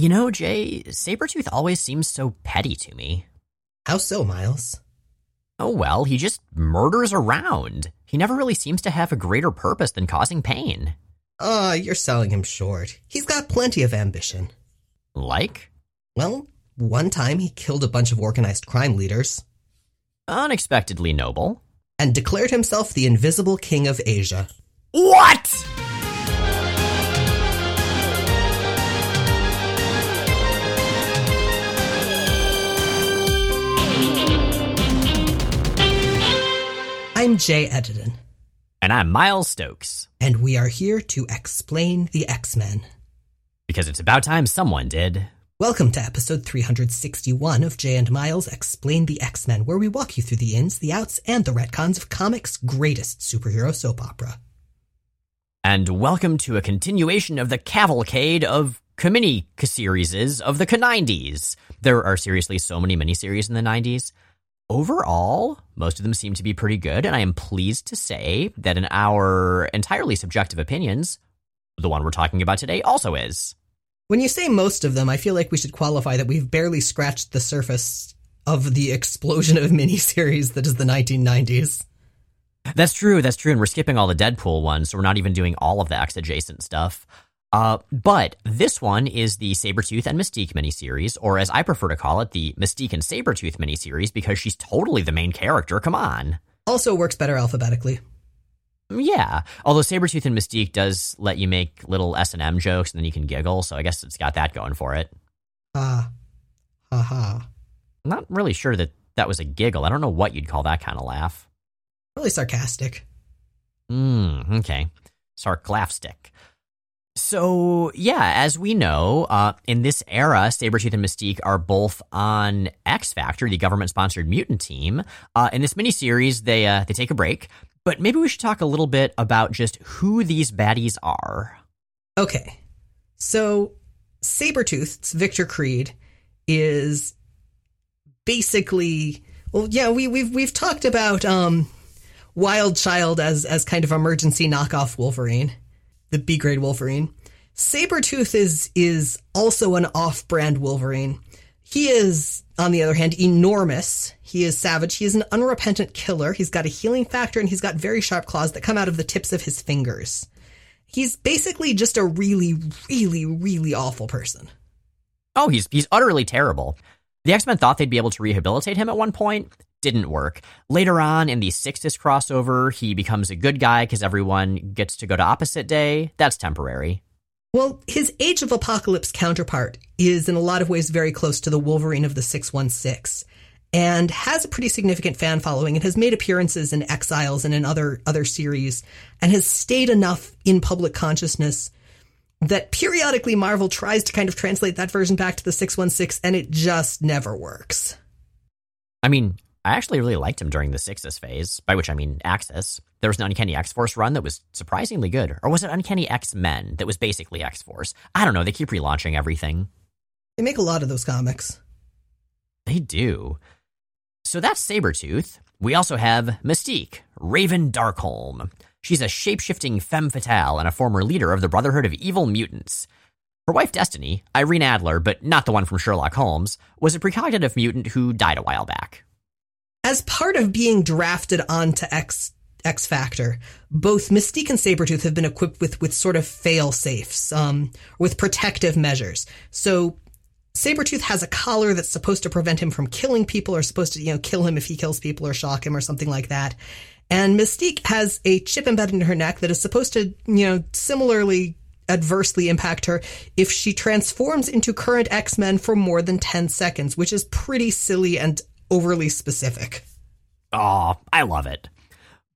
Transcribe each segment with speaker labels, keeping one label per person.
Speaker 1: You know, Jay, Sabretooth always seems so petty to me.
Speaker 2: How so, Miles?
Speaker 1: Oh, well, he just murders around. He never really seems to have a greater purpose than causing pain.
Speaker 2: Ah, uh, you're selling him short. He's got plenty of ambition.
Speaker 1: Like?
Speaker 2: Well, one time he killed a bunch of organized crime leaders.
Speaker 1: Unexpectedly noble.
Speaker 2: And declared himself the invisible king of Asia.
Speaker 1: What?
Speaker 2: I'm Jay Edidin.
Speaker 1: And I'm Miles Stokes.
Speaker 2: And we are here to explain the X Men.
Speaker 1: Because it's about time someone did.
Speaker 2: Welcome to episode 361 of Jay and Miles Explain the X Men, where we walk you through the ins, the outs, and the retcons of comics' greatest superhero soap opera.
Speaker 1: And welcome to a continuation of the cavalcade of mini series of the 90s. There are seriously so many miniseries in the 90s overall, most of them seem to be pretty good, and I am pleased to say that in our entirely subjective opinions, the one we're talking about today also is.
Speaker 2: When you say most of them, I feel like we should qualify that we've barely scratched the surface of the explosion of miniseries that is the 1990s.
Speaker 1: That's true, that's true, and we're skipping all the Deadpool ones, so we're not even doing all of the X adjacent stuff. Uh, but this one is the Sabretooth and Mystique miniseries, or as I prefer to call it, the Mystique and Sabretooth miniseries, because she's totally the main character. Come on.
Speaker 2: Also works better alphabetically.
Speaker 1: Yeah, although Sabretooth and Mystique does let you make little S&M jokes and then you can giggle, so I guess it's got that going for it.
Speaker 2: Ah. Uh, ha ha.
Speaker 1: I'm not really sure that that was a giggle. I don't know what you'd call that kind of laugh.
Speaker 2: Really sarcastic.
Speaker 1: Hmm, okay. Sarclastic. So, yeah, as we know, uh, in this era, Sabretooth and Mystique are both on X Factor, the government sponsored mutant team. Uh, in this miniseries, they, uh, they take a break, but maybe we should talk a little bit about just who these baddies are.
Speaker 2: Okay. So, Sabretooth's Victor Creed is basically well yeah we we've we've talked about um Wild Child as as kind of emergency knockoff Wolverine the B grade Wolverine. Sabretooth is is also an off-brand Wolverine. He is, on the other hand, enormous. He is savage. He is an unrepentant killer. He's got a healing factor and he's got very sharp claws that come out of the tips of his fingers. He's basically just a really, really, really awful person.
Speaker 1: Oh, he's he's utterly terrible. The X Men thought they'd be able to rehabilitate him at one point. Didn't work. Later on in the Sixtus crossover, he becomes a good guy because everyone gets to go to opposite day. That's temporary.
Speaker 2: Well, his Age of Apocalypse counterpart is in a lot of ways very close to the Wolverine of the 616 and has a pretty significant fan following and has made appearances in Exiles and in other other series and has stayed enough in public consciousness that periodically Marvel tries to kind of translate that version back to the 616 and it just never works.
Speaker 1: I mean, I actually really liked him during the Sixes phase, by which I mean Axis. There was an Uncanny X Force run that was surprisingly good. Or was it Uncanny X Men that was basically X Force? I don't know. They keep relaunching everything.
Speaker 2: They make a lot of those comics.
Speaker 1: They do. So that's Sabretooth. We also have Mystique, Raven Darkholme. She's a shapeshifting femme fatale and a former leader of the Brotherhood of Evil Mutants. Her wife Destiny, Irene Adler, but not the one from Sherlock Holmes, was a precognitive mutant who died a while back.
Speaker 2: As part of being drafted onto X X Factor, both Mystique and Sabretooth have been equipped with with sort of fail safes, um, with protective measures. So Sabretooth has a collar that's supposed to prevent him from killing people or supposed to, you know, kill him if he kills people or shock him or something like that. And Mystique has a chip embedded in her neck that is supposed to, you know, similarly adversely impact her if she transforms into current X-Men for more than 10 seconds, which is pretty silly and overly specific.
Speaker 1: Aw, I love it.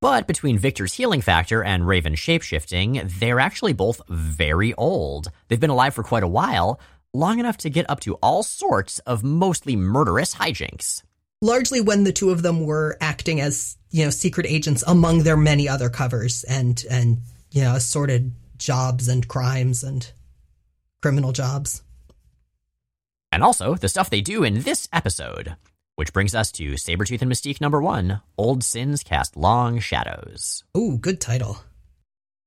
Speaker 1: But between Victor's healing factor and Raven's shapeshifting, they're actually both very old. They've been alive for quite a while, long enough to get up to all sorts of mostly murderous hijinks.
Speaker 2: Largely when the two of them were acting as, you know, secret agents among their many other covers and and you know, assorted jobs and crimes and criminal jobs.
Speaker 1: And also the stuff they do in this episode. Which brings us to Sabretooth and Mystique number one Old Sins Cast Long Shadows.
Speaker 2: Ooh, good title.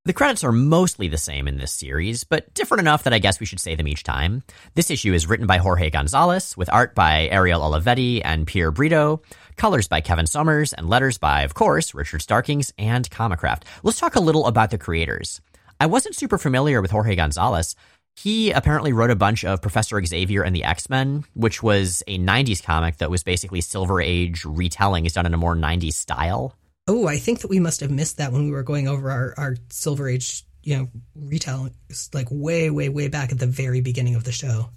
Speaker 1: The credits are mostly the same in this series, but different enough that I guess we should say them each time. This issue is written by Jorge Gonzalez, with art by Ariel Olivetti and Pierre Brito, colors by Kevin Somers, and letters by, of course, Richard Starkings and Comicraft. Let's talk a little about the creators. I wasn't super familiar with Jorge Gonzalez. He apparently wrote a bunch of Professor Xavier and the X Men, which was a 90s comic that was basically Silver Age retelling. He's done in a more 90s style.
Speaker 2: Oh, I think that we must have missed that when we were going over our, our Silver Age, you know, retelling, like way, way, way back at the very beginning of the show.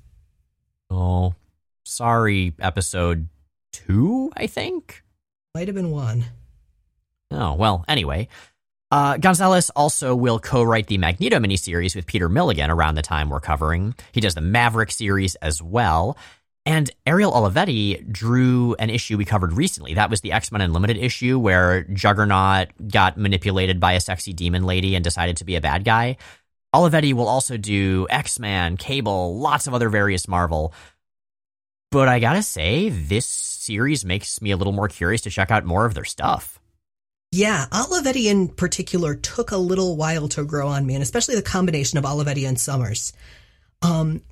Speaker 1: Oh, sorry, episode two, I think?
Speaker 2: Might have been one.
Speaker 1: Oh, well, anyway. Uh, Gonzalez also will co-write the Magneto miniseries with Peter Milligan around the time we're covering. He does the Maverick series as well. And Ariel Olivetti drew an issue we covered recently. That was the X Men Unlimited issue where Juggernaut got manipulated by a sexy demon lady and decided to be a bad guy. Olivetti will also do X Men, Cable, lots of other various Marvel. But I gotta say, this series makes me a little more curious to check out more of their stuff.
Speaker 2: Yeah, Olivetti in particular took a little while to grow on me, and especially the combination of Olivetti and Somers. Um,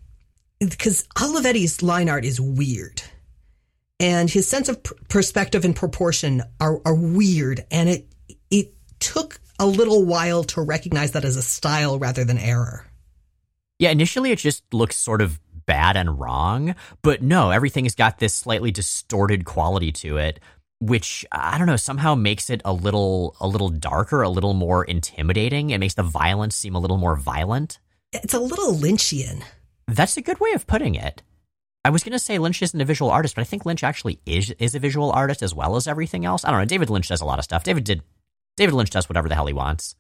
Speaker 2: because Olivetti's line art is weird, and his sense of pr- perspective and proportion are, are weird, and it it took a little while to recognize that as a style rather than error.
Speaker 1: Yeah, initially it just looks sort of bad and wrong, but no, everything's got this slightly distorted quality to it, which I don't know somehow makes it a little a little darker, a little more intimidating. It makes the violence seem a little more violent.
Speaker 2: It's a little Lynchian.
Speaker 1: That's a good way of putting it. I was going to say Lynch isn't a visual artist, but I think Lynch actually is is a visual artist as well as everything else. I don't know. David Lynch does a lot of stuff. David did David Lynch does whatever the hell he wants.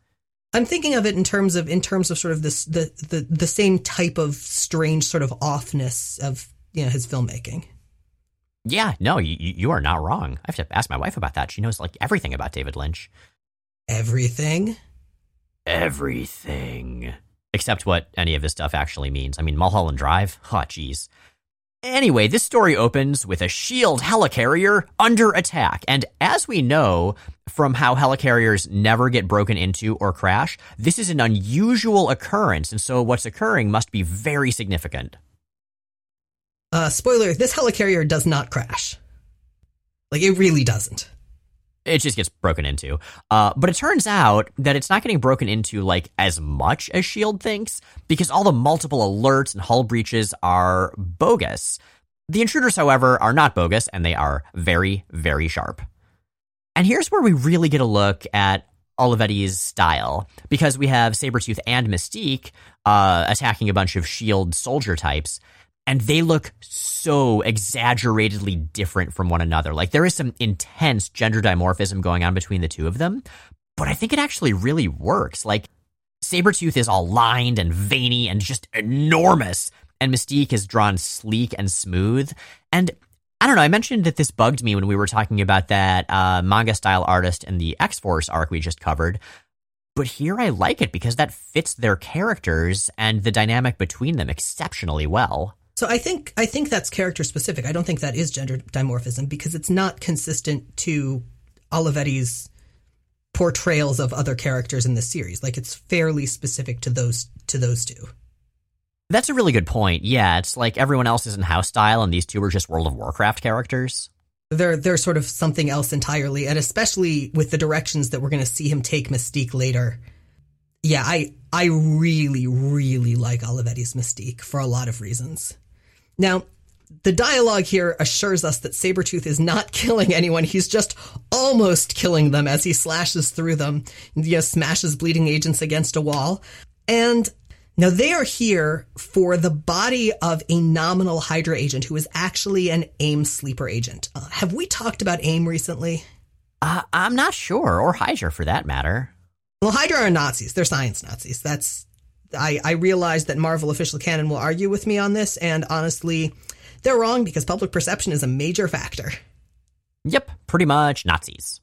Speaker 2: I'm thinking of it in terms of in terms of sort of this the the the same type of strange sort of offness of you know his filmmaking.
Speaker 1: Yeah, no, you you are not wrong. I have to ask my wife about that. She knows like everything about David Lynch.
Speaker 2: Everything.
Speaker 1: Everything except what any of this stuff actually means. I mean, Mulholland Drive? Oh, jeez. Anyway, this story opens with a shield helicarrier under attack. And as we know from how helicarriers never get broken into or crash, this is an unusual occurrence. And so what's occurring must be very significant.
Speaker 2: Uh, spoiler, this helicarrier does not crash. Like, it really doesn't
Speaker 1: it just gets broken into. Uh, but it turns out that it's not getting broken into like as much as Shield thinks because all the multiple alerts and hull breaches are bogus. The intruders, however, are not bogus and they are very, very sharp. And here's where we really get a look at Olivetti's style because we have Sabretooth and Mystique uh, attacking a bunch of Shield soldier types and they look so exaggeratedly different from one another. Like there is some intense gender dimorphism going on between the two of them, but I think it actually really works. Like Sabretooth is all lined and veiny and just enormous, and Mystique is drawn sleek and smooth. And I don't know, I mentioned that this bugged me when we were talking about that uh, manga style artist in the X Force arc we just covered. But here I like it because that fits their characters and the dynamic between them exceptionally well.
Speaker 2: So I think I think that's character specific. I don't think that is gender dimorphism because it's not consistent to Olivetti's portrayals of other characters in the series. Like it's fairly specific to those to those two.
Speaker 1: That's a really good point. Yeah, it's like everyone else is in house style and these two are just World of Warcraft characters.
Speaker 2: They're they're sort of something else entirely, and especially with the directions that we're going to see him take Mystique later. Yeah, I I really really like Olivetti's Mystique for a lot of reasons. Now, the dialogue here assures us that Sabretooth is not killing anyone. He's just almost killing them as he slashes through them, you know, smashes bleeding agents against a wall. And now they are here for the body of a nominal Hydra agent who is actually an AIM sleeper agent. Uh, have we talked about AIM recently?
Speaker 1: Uh, I'm not sure, or Hydra for that matter.
Speaker 2: Well, Hydra are Nazis. They're science Nazis. That's I, I realize that Marvel official canon will argue with me on this, and honestly, they're wrong because public perception is a major factor.
Speaker 1: Yep, pretty much Nazis.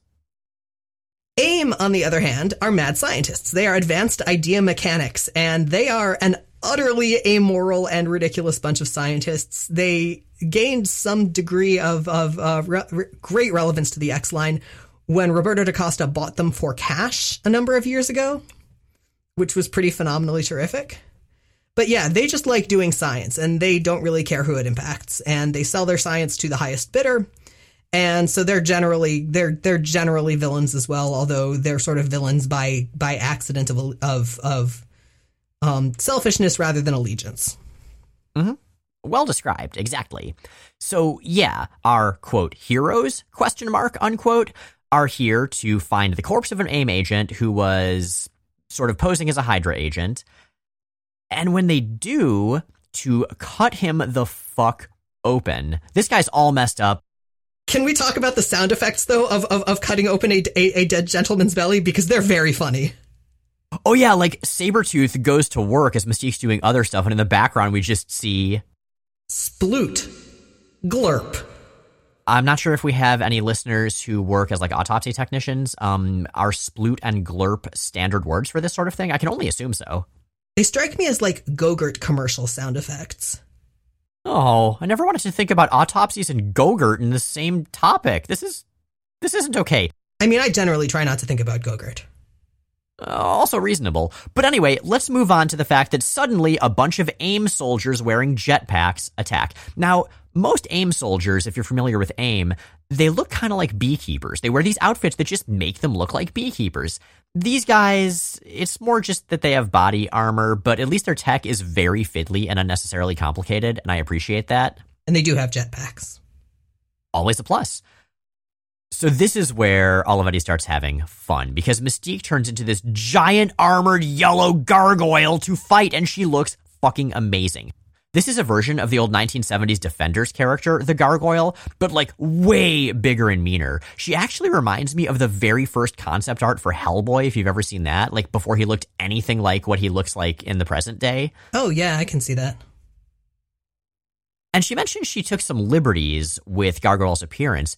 Speaker 2: AIM, on the other hand, are mad scientists. They are advanced idea mechanics, and they are an utterly amoral and ridiculous bunch of scientists. They gained some degree of, of uh, re- re- great relevance to the X line when Roberto da Costa bought them for cash a number of years ago which was pretty phenomenally terrific. But yeah, they just like doing science and they don't really care who it impacts and they sell their science to the highest bidder. And so they're generally they're they're generally villains as well, although they're sort of villains by by accident of of of um, selfishness rather than allegiance.
Speaker 1: Mm-hmm. Well described, exactly. So yeah, our quote heroes question mark unquote are here to find the corpse of an AIM agent who was sort of posing as a Hydra agent. And when they do, to cut him the fuck open. This guy's all messed up.
Speaker 2: Can we talk about the sound effects though of of, of cutting open a, a, a dead gentleman's belly because they're very funny.
Speaker 1: Oh yeah, like Sabretooth goes to work as Mystique's doing other stuff, and in the background we just see
Speaker 2: Sploot. Glurp.
Speaker 1: I'm not sure if we have any listeners who work as like autopsy technicians. Um, are sploot and glurp standard words for this sort of thing? I can only assume so.
Speaker 2: They strike me as like Gogurt commercial sound effects.
Speaker 1: Oh, I never wanted to think about autopsies and Gogurt in the same topic. This is this isn't okay.
Speaker 2: I mean, I generally try not to think about Gogurt.
Speaker 1: Uh, also reasonable. But anyway, let's move on to the fact that suddenly a bunch of AIM soldiers wearing jetpacks attack. Now, most AIM soldiers, if you're familiar with AIM, they look kind of like beekeepers. They wear these outfits that just make them look like beekeepers. These guys, it's more just that they have body armor, but at least their tech is very fiddly and unnecessarily complicated, and I appreciate that.
Speaker 2: And they do have jetpacks.
Speaker 1: Always a plus. So this is where Olivetti starts having fun because Mystique turns into this giant armored yellow gargoyle to fight and she looks fucking amazing. This is a version of the old 1970s Defenders character, the Gargoyle, but like way bigger and meaner. She actually reminds me of the very first concept art for Hellboy, if you've ever seen that, like before he looked anything like what he looks like in the present day.
Speaker 2: Oh, yeah, I can see that.
Speaker 1: And she mentioned she took some liberties with Gargoyle's appearance.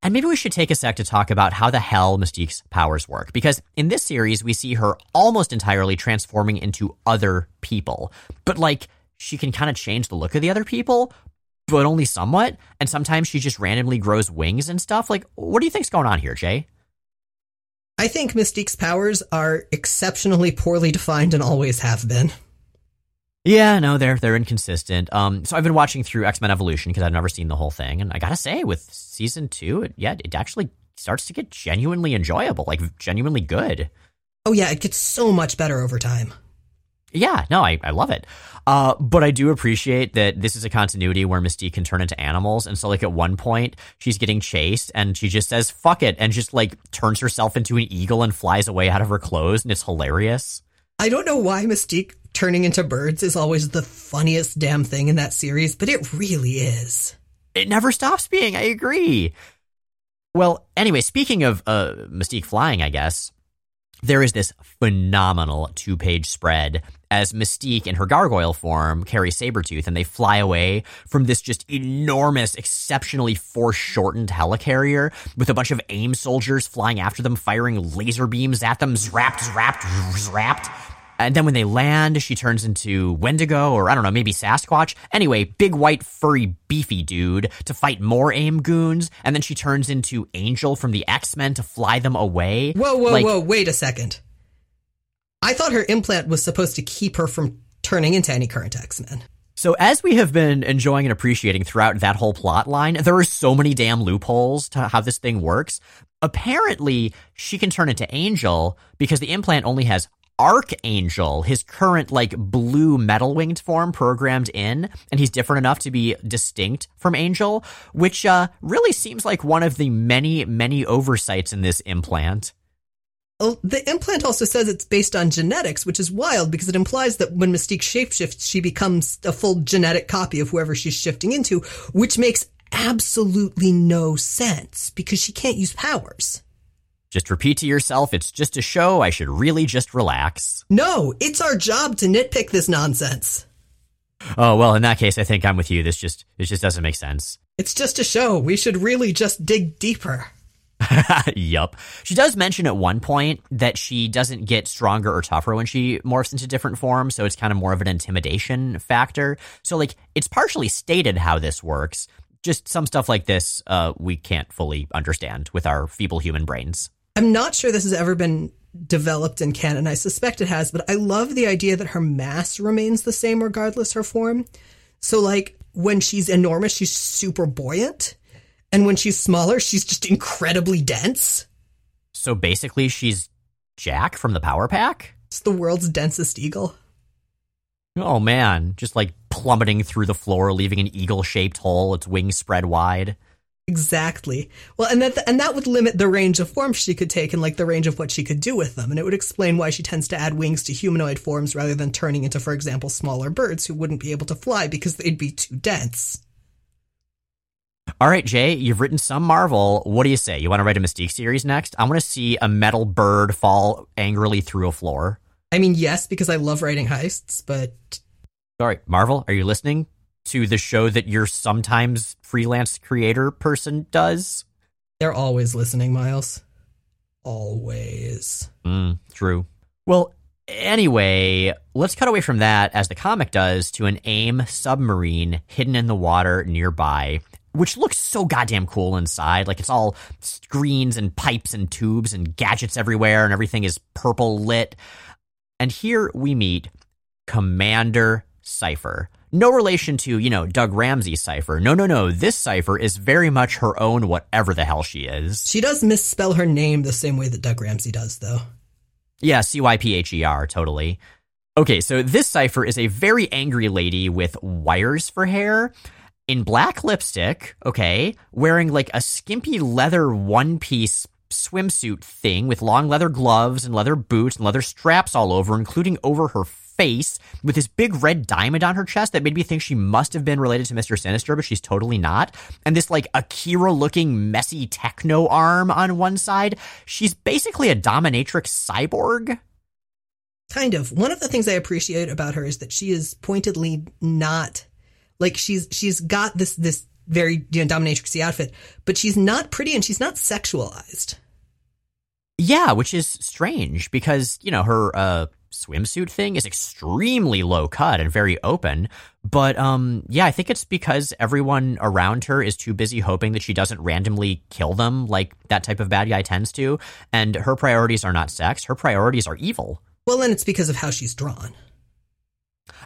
Speaker 1: And maybe we should take a sec to talk about how the hell Mystique's powers work. Because in this series, we see her almost entirely transforming into other people. But like, she can kind of change the look of the other people, but only somewhat. And sometimes she just randomly grows wings and stuff. Like, what do you think's going on here, Jay?
Speaker 2: I think Mystique's powers are exceptionally poorly defined and always have been.
Speaker 1: Yeah, no, they're they're inconsistent. Um, so I've been watching through X Men Evolution because I've never seen the whole thing, and I gotta say, with season two, it, yeah, it actually starts to get genuinely enjoyable, like genuinely good.
Speaker 2: Oh yeah, it gets so much better over time.
Speaker 1: Yeah, no, I, I love it. Uh, but I do appreciate that this is a continuity where Mystique can turn into animals. And so, like, at one point, she's getting chased and she just says, fuck it, and just like turns herself into an eagle and flies away out of her clothes. And it's hilarious.
Speaker 2: I don't know why Mystique turning into birds is always the funniest damn thing in that series, but it really is.
Speaker 1: It never stops being. I agree. Well, anyway, speaking of uh, Mystique flying, I guess, there is this phenomenal two page spread as Mystique in her gargoyle form carries Sabretooth and they fly away from this just enormous, exceptionally foreshortened helicarrier with a bunch of AIM soldiers flying after them, firing laser beams at them, zrapped, zrapped, zrapped. And then when they land, she turns into Wendigo or I don't know, maybe Sasquatch. Anyway, big white furry beefy dude to fight more AIM goons. And then she turns into Angel from the X Men to fly them away.
Speaker 2: Whoa, whoa, like, whoa, wait a second. I thought her implant was supposed to keep her from turning into any current X Men.
Speaker 1: So, as we have been enjoying and appreciating throughout that whole plot line, there are so many damn loopholes to how this thing works. Apparently, she can turn into Angel because the implant only has Archangel, his current like blue metal winged form programmed in, and he's different enough to be distinct from Angel, which uh, really seems like one of the many, many oversights in this implant.
Speaker 2: Well, the implant also says it's based on genetics, which is wild because it implies that when Mystique shapeshifts, she becomes a full genetic copy of whoever she's shifting into, which makes absolutely no sense because she can't use powers.
Speaker 1: Just repeat to yourself, it's just a show, I should really just relax.
Speaker 2: No, it's our job to nitpick this nonsense.
Speaker 1: Oh, well, in that case, I think I'm with you. This just, this just doesn't make sense.
Speaker 2: It's just a show. We should really just dig deeper.
Speaker 1: yup. She does mention at one point that she doesn't get stronger or tougher when she morphs into different forms, so it's kind of more of an intimidation factor. So, like, it's partially stated how this works. Just some stuff like this, uh, we can't fully understand with our feeble human brains.
Speaker 2: I'm not sure this has ever been developed in canon. I suspect it has, but I love the idea that her mass remains the same regardless her form. So like when she's enormous, she's super buoyant. And when she's smaller, she's just incredibly dense.
Speaker 1: So basically, she's Jack from the Power Pack?
Speaker 2: It's the world's densest eagle.
Speaker 1: Oh man, just like plummeting through the floor, leaving an eagle shaped hole, its wings spread wide.
Speaker 2: Exactly. Well, and that and that would limit the range of forms she could take and like the range of what she could do with them, and it would explain why she tends to add wings to humanoid forms rather than turning into, for example, smaller birds who wouldn't be able to fly because they'd be too dense.
Speaker 1: All right, Jay, you've written some Marvel. What do you say? You want to write a Mystique series next? I want to see a metal bird fall angrily through a floor.
Speaker 2: I mean, yes, because I love writing heists, but.
Speaker 1: All right, Marvel, are you listening? To the show that your sometimes freelance creator person does?
Speaker 2: They're always listening, Miles. Always.
Speaker 1: Mm, true. Well, anyway, let's cut away from that, as the comic does, to an AIM submarine hidden in the water nearby, which looks so goddamn cool inside. Like it's all screens and pipes and tubes and gadgets everywhere, and everything is purple lit. And here we meet Commander Cypher no relation to, you know, Doug Ramsey's Cypher. No, no, no. This Cypher is very much her own, whatever the hell she is.
Speaker 2: She does misspell her name the same way that Doug Ramsey does, though.
Speaker 1: Yeah, C Y P H E R, totally. Okay, so this Cypher is a very angry lady with wires for hair in black lipstick, okay, wearing like a skimpy leather one piece swimsuit thing with long leather gloves and leather boots and leather straps all over, including over her face with this big red diamond on her chest that made me think she must have been related to Mr. Sinister, but she's totally not. And this like Akira looking messy techno arm on one side. She's basically a dominatrix cyborg.
Speaker 2: Kind of. One of the things I appreciate about her is that she is pointedly not like she's she's got this this very you know dominatrixy outfit, but she's not pretty and she's not sexualized.
Speaker 1: Yeah, which is strange because you know her uh swimsuit thing is extremely low cut and very open. But um, yeah, I think it's because everyone around her is too busy hoping that she doesn't randomly kill them like that type of bad guy tends to. And her priorities are not sex, her priorities are evil.
Speaker 2: Well, and it's because of how she's drawn.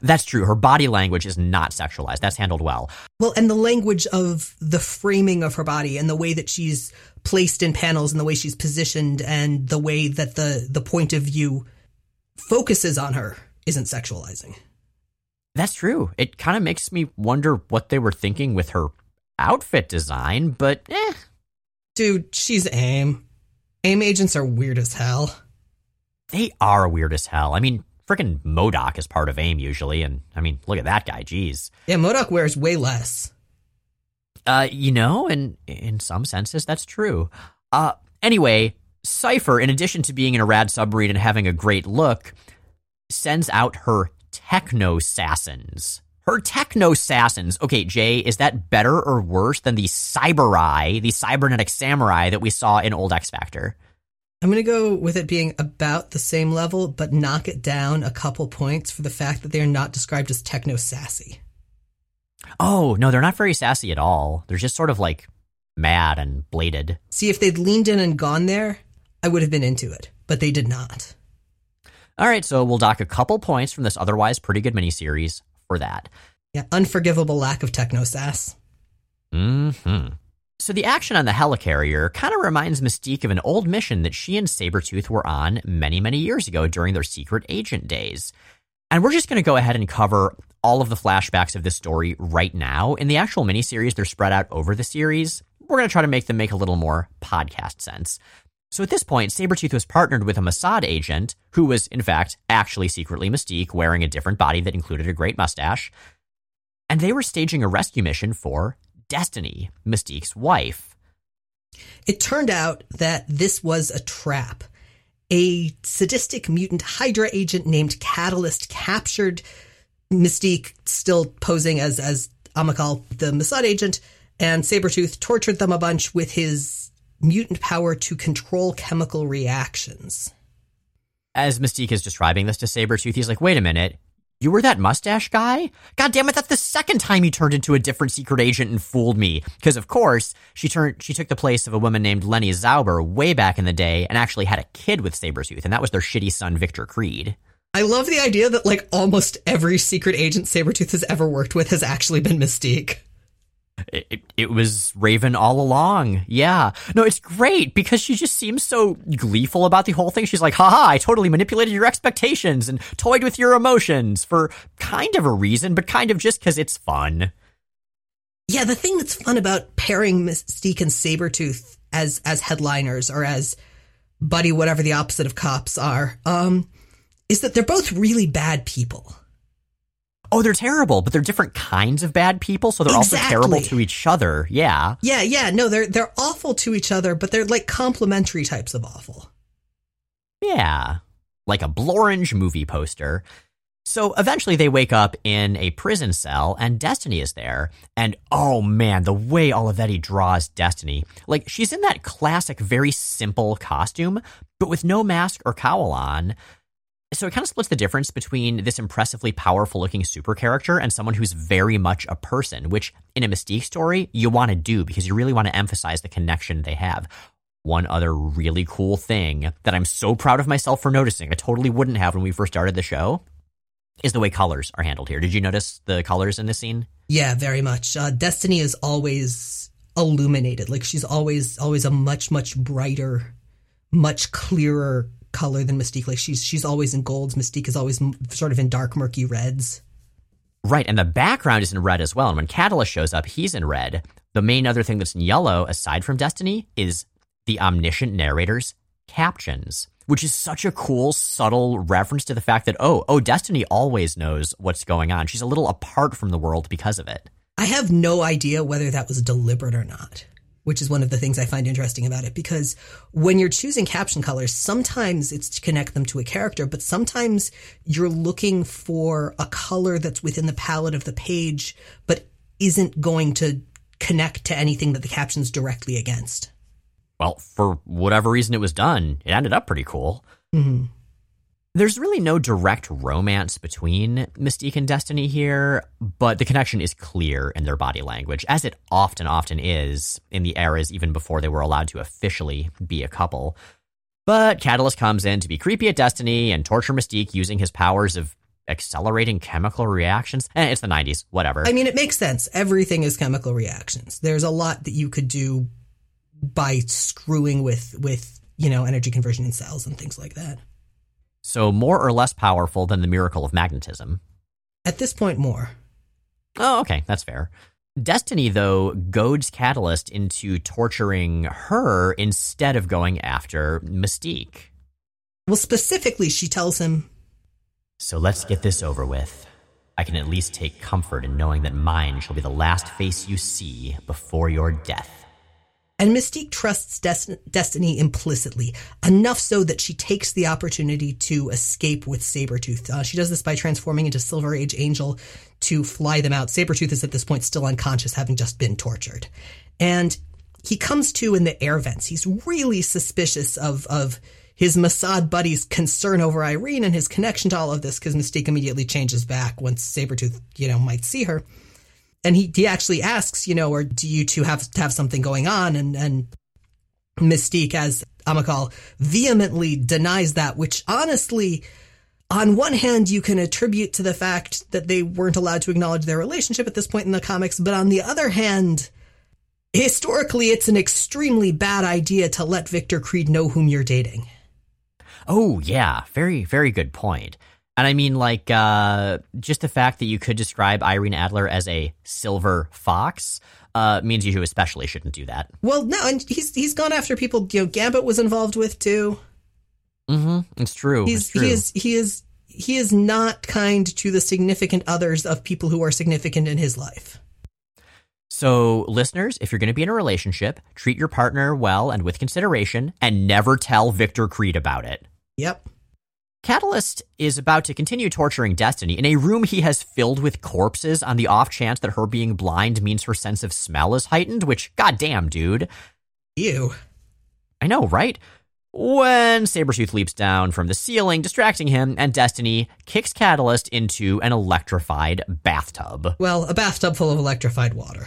Speaker 1: That's true. Her body language is not sexualized. That's handled well.
Speaker 2: Well, and the language of the framing of her body and the way that she's placed in panels and the way she's positioned and the way that the the point of view focuses on her isn't sexualizing.
Speaker 1: That's true. It kind of makes me wonder what they were thinking with her outfit design, but eh.
Speaker 2: Dude, she's AIM. AIM agents are weird as hell.
Speaker 1: They are weird as hell. I mean, freaking MODOK is part of AIM usually, and I mean, look at that guy, jeez.
Speaker 2: Yeah, MODOK wears way less.
Speaker 1: Uh, you know, and in some senses, that's true. Uh, anyway, Cypher, in addition to being in a rad submarine and having a great look, sends out her techno assassins. Her techno assassins. Okay, Jay, is that better or worse than the Cyberai, the cybernetic samurai that we saw in Old X Factor?
Speaker 2: I'm going to go with it being about the same level, but knock it down a couple points for the fact that they are not described as techno sassy.
Speaker 1: Oh, no, they're not very sassy at all. They're just sort of like mad and bladed.
Speaker 2: See, if they'd leaned in and gone there, I would have been into it, but they did not.
Speaker 1: All right, so we'll dock a couple points from this otherwise pretty good miniseries for that.
Speaker 2: Yeah, unforgivable lack of techno sass.
Speaker 1: Hmm. So the action on the helicarrier kind of reminds Mystique of an old mission that she and Sabretooth were on many, many years ago during their secret agent days. And we're just going to go ahead and cover all of the flashbacks of this story right now. In the actual miniseries, they're spread out over the series. We're going to try to make them make a little more podcast sense. So at this point, Sabretooth was partnered with a Mossad agent who was, in fact, actually secretly Mystique, wearing a different body that included a great mustache. And they were staging a rescue mission for Destiny, Mystique's wife.
Speaker 2: It turned out that this was a trap. A sadistic mutant Hydra agent named Catalyst captured Mystique, still posing as, as Amakal, the Mossad agent, and Sabretooth tortured them a bunch with his mutant power to control chemical reactions.
Speaker 1: As Mystique is describing this to Sabretooth, he's like, wait a minute, You were that mustache guy? God damn it, that's the second time you turned into a different secret agent and fooled me. Because of course, she turned she took the place of a woman named Leni Zauber way back in the day and actually had a kid with Sabretooth, and that was their shitty son Victor Creed.
Speaker 2: I love the idea that like almost every secret agent Sabretooth has ever worked with has actually been Mystique.
Speaker 1: It, it, was Raven all along. Yeah. No, it's great because she just seems so gleeful about the whole thing. She's like, haha, I totally manipulated your expectations and toyed with your emotions for kind of a reason, but kind of just because it's fun.
Speaker 2: Yeah, the thing that's fun about pairing Mystique and Sabretooth as as headliners or as buddy whatever the opposite of cops are, um, is that they're both really bad people.
Speaker 1: Oh, they're terrible, but they're different kinds of bad people, so they're exactly. also terrible to each other. Yeah.
Speaker 2: Yeah, yeah. No, they're they're awful to each other, but they're like complementary types of awful.
Speaker 1: Yeah. Like a Blorange movie poster. So eventually they wake up in a prison cell and Destiny is there. And oh man, the way Olivetti draws Destiny. Like she's in that classic, very simple costume, but with no mask or cowl on so it kind of splits the difference between this impressively powerful looking super character and someone who's very much a person, which in a Mystique story you want to do because you really want to emphasize the connection they have. One other really cool thing that I'm so proud of myself for noticing, I totally wouldn't have when we first started the show, is the way colors are handled here. Did you notice the colors in this scene?
Speaker 2: Yeah, very much. Uh, Destiny is always illuminated. Like she's always always a much much brighter, much clearer color than Mystique. Like she's she's always in golds. Mystique is always sort of in dark, murky reds.
Speaker 1: Right, and the background is in red as well. And when Catalyst shows up, he's in red. The main other thing that's in yellow, aside from Destiny, is the omniscient narrator's captions, which is such a cool, subtle reference to the fact that, oh, oh, Destiny always knows what's going on. She's a little apart from the world because of it.
Speaker 2: I have no idea whether that was deliberate or not which is one of the things I find interesting about it because when you're choosing caption colors, sometimes it's to connect them to a character, but sometimes you're looking for a color that's within the palette of the page, but isn't going to connect to anything that the caption's directly against.
Speaker 1: Well, for whatever reason it was done, it ended up pretty cool. Mm-hmm. There's really no direct romance between Mystique and Destiny here, but the connection is clear in their body language, as it often, often is in the eras even before they were allowed to officially be a couple. But Catalyst comes in to be creepy at Destiny and torture Mystique using his powers of accelerating chemical reactions. Eh, it's the 90s, whatever.
Speaker 2: I mean, it makes sense. Everything is chemical reactions. There's a lot that you could do by screwing with, with, you know, energy conversion in cells and things like that.
Speaker 1: So more or less powerful than the miracle of magnetism.
Speaker 2: At this point, more.
Speaker 1: Oh, okay, that's fair. Destiny, though, goads Catalyst into torturing her instead of going after Mystique.
Speaker 2: Well, specifically, she tells him
Speaker 1: So let's get this over with. I can at least take comfort in knowing that mine shall be the last face you see before your death.
Speaker 2: And Mystique trusts Des- Destiny implicitly, enough so that she takes the opportunity to escape with Sabretooth. Uh, she does this by transforming into Silver Age Angel to fly them out. Sabretooth is at this point still unconscious, having just been tortured. And he comes to in the air vents. He's really suspicious of, of his Mossad buddy's concern over Irene and his connection to all of this because Mystique immediately changes back once Sabretooth, you know, might see her and he he actually asks, you know, or do you two have have something going on? And and Mystique, as Amakal, vehemently denies that, which honestly, on one hand, you can attribute to the fact that they weren't allowed to acknowledge their relationship at this point in the comics, but on the other hand, historically, it's an extremely bad idea to let Victor Creed know whom you're dating.
Speaker 1: Oh, yeah. Very, very good point. And I mean, like, uh, just the fact that you could describe Irene Adler as a silver fox uh, means you especially shouldn't do that.
Speaker 2: Well, no, and he's he's gone after people. You know, Gambit was involved with too.
Speaker 1: Mm-hmm. It's true.
Speaker 2: He's
Speaker 1: it's true.
Speaker 2: he is he is he is not kind to the significant others of people who are significant in his life.
Speaker 1: So, listeners, if you're going to be in a relationship, treat your partner well and with consideration, and never tell Victor Creed about it.
Speaker 2: Yep.
Speaker 1: Catalyst is about to continue torturing Destiny in a room he has filled with corpses on the off chance that her being blind means her sense of smell is heightened, which, goddamn, dude.
Speaker 2: Ew.
Speaker 1: I know, right? when Sabretooth leaps down from the ceiling, distracting him, and Destiny kicks Catalyst into an electrified bathtub.
Speaker 2: Well, a bathtub full of electrified water.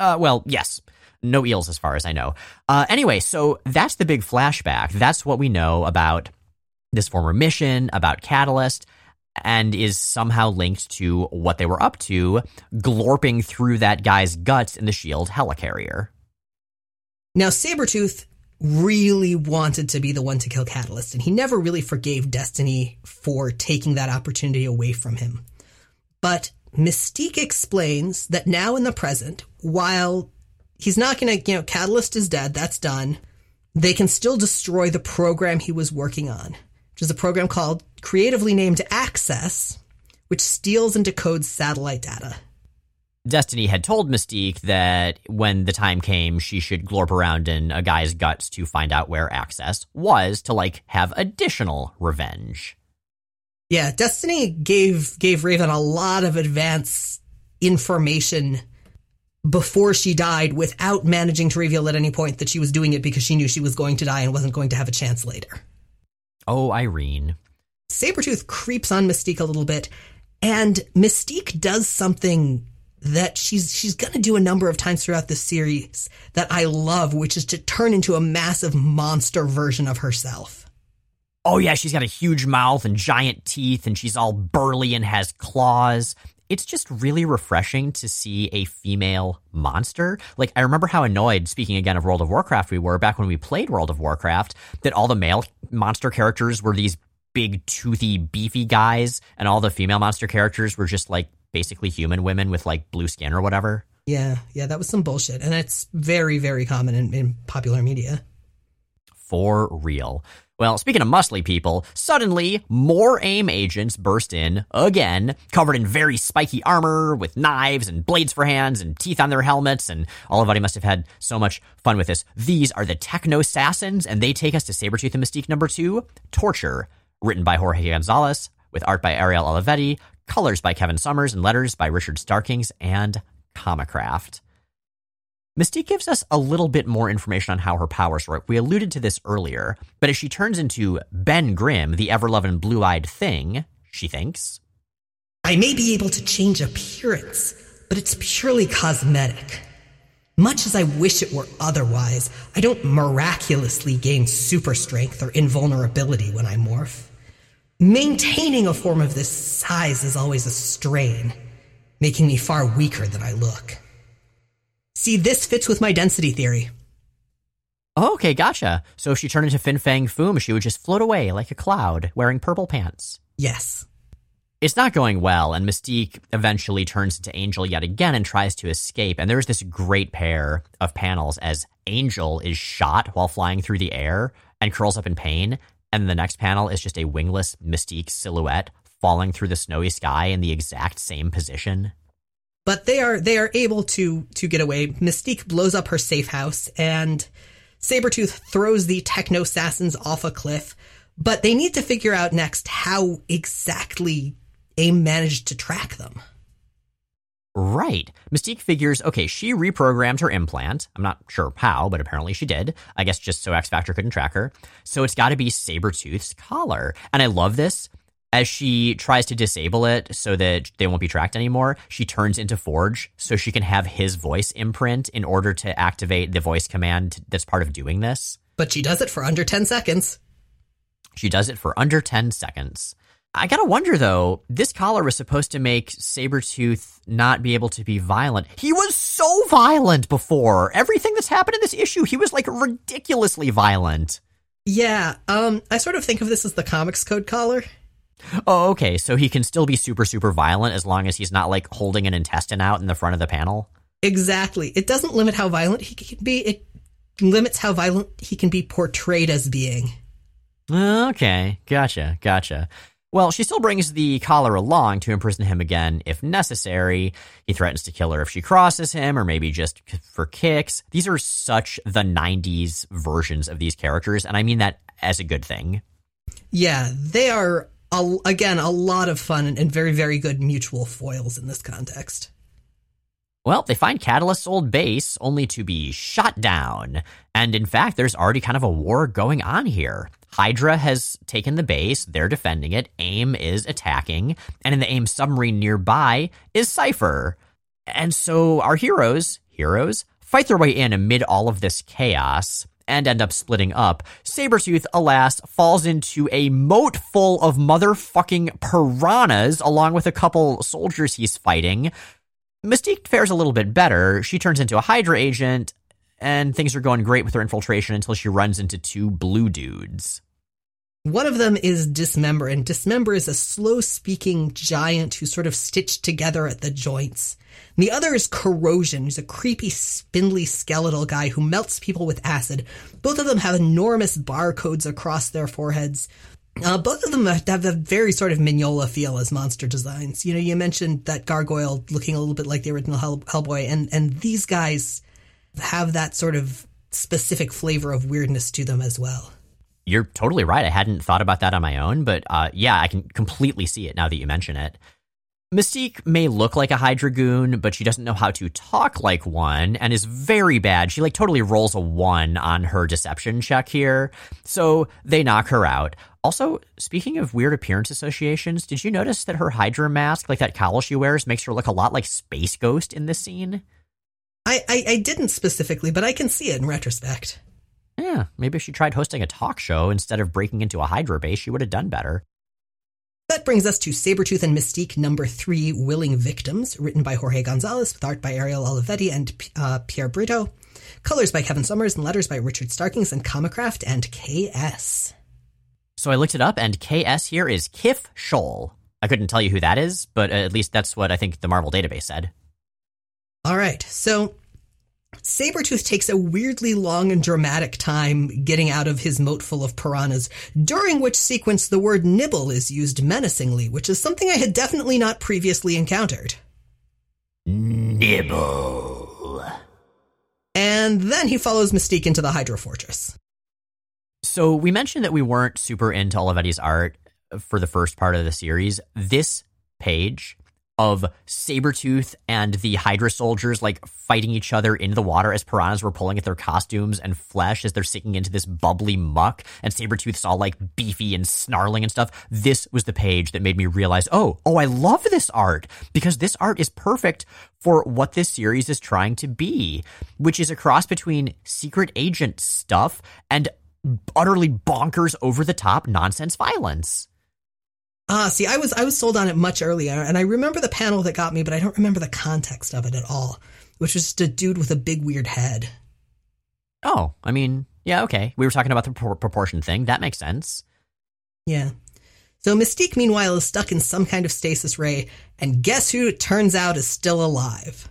Speaker 1: Uh, well, yes. No eels, as far as I know. Uh, anyway, so that's the big flashback. That's what we know about this former mission, about Catalyst, and is somehow linked to what they were up to, glorping through that guy's guts in the S.H.I.E.L.D. helicarrier.
Speaker 2: Now, Sabretooth really wanted to be the one to kill Catalyst, and he never really forgave Destiny for taking that opportunity away from him. But Mystique explains that now in the present, while he's not going to, you know, Catalyst is dead, that's done, they can still destroy the program he was working on, which is a program called, creatively named Access, which steals and decodes satellite data.
Speaker 1: Destiny had told Mystique that when the time came, she should glorp around in a guy's guts to find out where access was to like have additional revenge.
Speaker 2: Yeah, Destiny gave gave Raven a lot of advance information before she died without managing to reveal at any point that she was doing it because she knew she was going to die and wasn't going to have a chance later.
Speaker 1: Oh, Irene.
Speaker 2: Sabretooth creeps on Mystique a little bit, and Mystique does something that she's she's going to do a number of times throughout the series that I love, which is to turn into a massive monster version of herself.
Speaker 1: Oh yeah, she's got a huge mouth and giant teeth and she's all burly and has claws. It's just really refreshing to see a female monster. Like I remember how annoyed speaking again of World of Warcraft we were back when we played World of Warcraft that all the male monster characters were these big toothy beefy guys and all the female monster characters were just like basically human women with like blue skin or whatever.
Speaker 2: Yeah, yeah, that was some bullshit. And it's very, very common in, in popular media.
Speaker 1: For real. Well, speaking of muscly people, suddenly more AIM agents burst in again, covered in very spiky armor with knives and blades for hands and teeth on their helmets, and of must have had so much fun with this. These are the Techno Assassins, and they take us to Sabretooth and Mystique number two, Torture, written by Jorge Gonzalez, with art by Ariel Olivetti, colors by Kevin Somers, and letters by Richard Starkings and Comicraft. Mystique gives us a little bit more information on how her powers work. We alluded to this earlier, but as she turns into Ben Grimm, the ever loving blue eyed thing, she thinks,
Speaker 2: I may be able to change appearance, but it's purely cosmetic. Much as I wish it were otherwise, I don't miraculously gain super strength or invulnerability when I morph. Maintaining a form of this size is always a strain, making me far weaker than I look. See, this fits with my density theory.
Speaker 1: Oh, okay, gotcha. So if she turned into Fin Fang Foom, she would just float away like a cloud, wearing purple pants.
Speaker 2: Yes.
Speaker 1: It's not going well, and Mystique eventually turns into Angel yet again and tries to escape. And there's this great pair of panels as Angel is shot while flying through the air and curls up in pain. And the next panel is just a wingless Mystique silhouette falling through the snowy sky in the exact same position.
Speaker 2: But they are they are able to to get away. Mystique blows up her safe house and Sabretooth throws the techno assassins off a cliff. But they need to figure out next how exactly AIM managed to track them.
Speaker 1: Right. Mystique figures, okay, she reprogrammed her implant. I'm not sure how, but apparently she did. I guess just so X Factor couldn't track her. So it's got to be Sabretooth's collar. And I love this. As she tries to disable it so that they won't be tracked anymore, she turns into Forge so she can have his voice imprint in order to activate the voice command that's part of doing this.
Speaker 2: But she does it for under 10 seconds.
Speaker 1: She does it for under 10 seconds. I gotta wonder though, this collar was supposed to make Sabretooth not be able to be violent. He was so violent before. Everything that's happened in this issue, he was like ridiculously violent.
Speaker 2: Yeah, um, I sort of think of this as the comics code collar.
Speaker 1: Oh, okay. So he can still be super, super violent as long as he's not like holding an intestine out in the front of the panel?
Speaker 2: Exactly. It doesn't limit how violent he can be, it limits how violent he can be portrayed as being.
Speaker 1: Okay, gotcha, gotcha. Well, she still brings the collar along to imprison him again if necessary. He threatens to kill her if she crosses him, or maybe just for kicks. These are such the 90s versions of these characters, and I mean that as a good thing.
Speaker 2: Yeah, they are, a, again, a lot of fun and very, very good mutual foils in this context.
Speaker 1: Well, they find Catalyst's old base only to be shot down. And in fact, there's already kind of a war going on here. Hydra has taken the base, they're defending it, AIM is attacking, and in the AIM submarine nearby is Cypher. And so our heroes, heroes, fight their way in amid all of this chaos and end up splitting up. Sabretooth, alas, falls into a moat full of motherfucking piranhas along with a couple soldiers he's fighting. Mystique fares a little bit better. She turns into a Hydra agent, and things are going great with her infiltration until she runs into two blue dudes.
Speaker 2: One of them is Dismember, and Dismember is a slow speaking giant who's sort of stitched together at the joints. And the other is Corrosion, who's a creepy, spindly skeletal guy who melts people with acid. Both of them have enormous barcodes across their foreheads. Uh, both of them have a very sort of Mignola feel as monster designs. You know, you mentioned that gargoyle looking a little bit like the original Hell- Hellboy, and, and these guys have that sort of specific flavor of weirdness to them as well.
Speaker 1: You're totally right. I hadn't thought about that on my own, but uh, yeah, I can completely see it now that you mention it. Mystique may look like a Hydragoon, but she doesn't know how to talk like one and is very bad. She like totally rolls a one on her deception check here. So they knock her out. Also, speaking of weird appearance associations, did you notice that her Hydra mask, like that cowl she wears, makes her look a lot like Space Ghost in this scene?
Speaker 2: I, I, I didn't specifically, but I can see it in retrospect.
Speaker 1: Yeah, maybe if she tried hosting a talk show instead of breaking into a Hydra base, she would have done better.
Speaker 2: That brings us to Sabretooth and Mystique number three, Willing Victims, written by Jorge Gonzalez, with art by Ariel Olivetti and uh, Pier Brito, colors by Kevin Somers, and letters by Richard Starkings and Comicraft and KS.
Speaker 1: So I looked it up, and KS here is Kif Scholl. I couldn't tell you who that is, but at least that's what I think the Marvel database said.
Speaker 2: All right, so Sabretooth takes a weirdly long and dramatic time getting out of his moat full of piranhas, during which sequence the word nibble is used menacingly, which is something I had definitely not previously encountered.
Speaker 1: Nibble.
Speaker 2: And then he follows Mystique into the Hydra Fortress.
Speaker 1: So we mentioned that we weren't super into Olivetti's art for the first part of the series. This page of Sabretooth and the Hydra soldiers like fighting each other in the water as piranhas were pulling at their costumes and flesh as they're sinking into this bubbly muck and Sabretooth's all like beefy and snarling and stuff. This was the page that made me realize, oh, oh, I love this art because this art is perfect for what this series is trying to be, which is a cross between secret agent stuff and utterly bonkers over the top nonsense violence.
Speaker 2: Ah, see, I was I was sold on it much earlier, and I remember the panel that got me, but I don't remember the context of it at all. Which was just a dude with a big weird head.
Speaker 1: Oh, I mean, yeah, okay. We were talking about the pro- proportion thing. That makes sense.
Speaker 2: Yeah. So Mystique, meanwhile, is stuck in some kind of stasis ray, and guess who it turns out is still alive?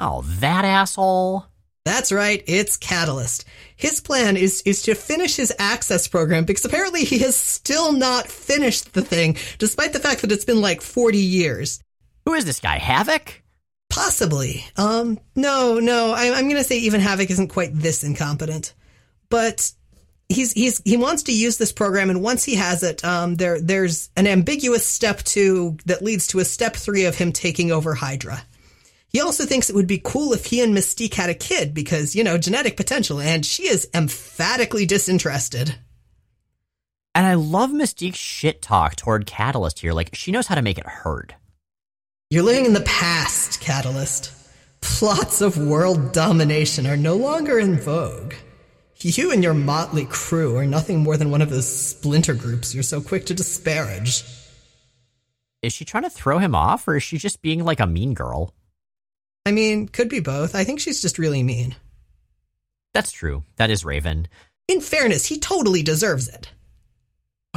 Speaker 1: Oh, that asshole.
Speaker 2: That's right, it's Catalyst. His plan is is to finish his access program because apparently he has still not finished the thing, despite the fact that it's been like 40 years.
Speaker 1: Who is this guy, Havoc?
Speaker 2: Possibly. Um, no, no, I, I'm going to say even Havoc isn't quite this incompetent, but he's he's he wants to use this program, and once he has it, um, there there's an ambiguous step two that leads to a step three of him taking over Hydra. He also thinks it would be cool if he and Mystique had a kid because, you know, genetic potential, and she is emphatically disinterested.
Speaker 1: And I love Mystique's shit talk toward Catalyst here. Like, she knows how to make it heard.
Speaker 2: You're living in the past, Catalyst. Plots of world domination are no longer in vogue. You and your motley crew are nothing more than one of those splinter groups you're so quick to disparage.
Speaker 1: Is she trying to throw him off, or is she just being like a mean girl?
Speaker 2: I mean, could be both. I think she's just really mean.
Speaker 1: That's true. That is Raven.
Speaker 2: In fairness, he totally deserves it.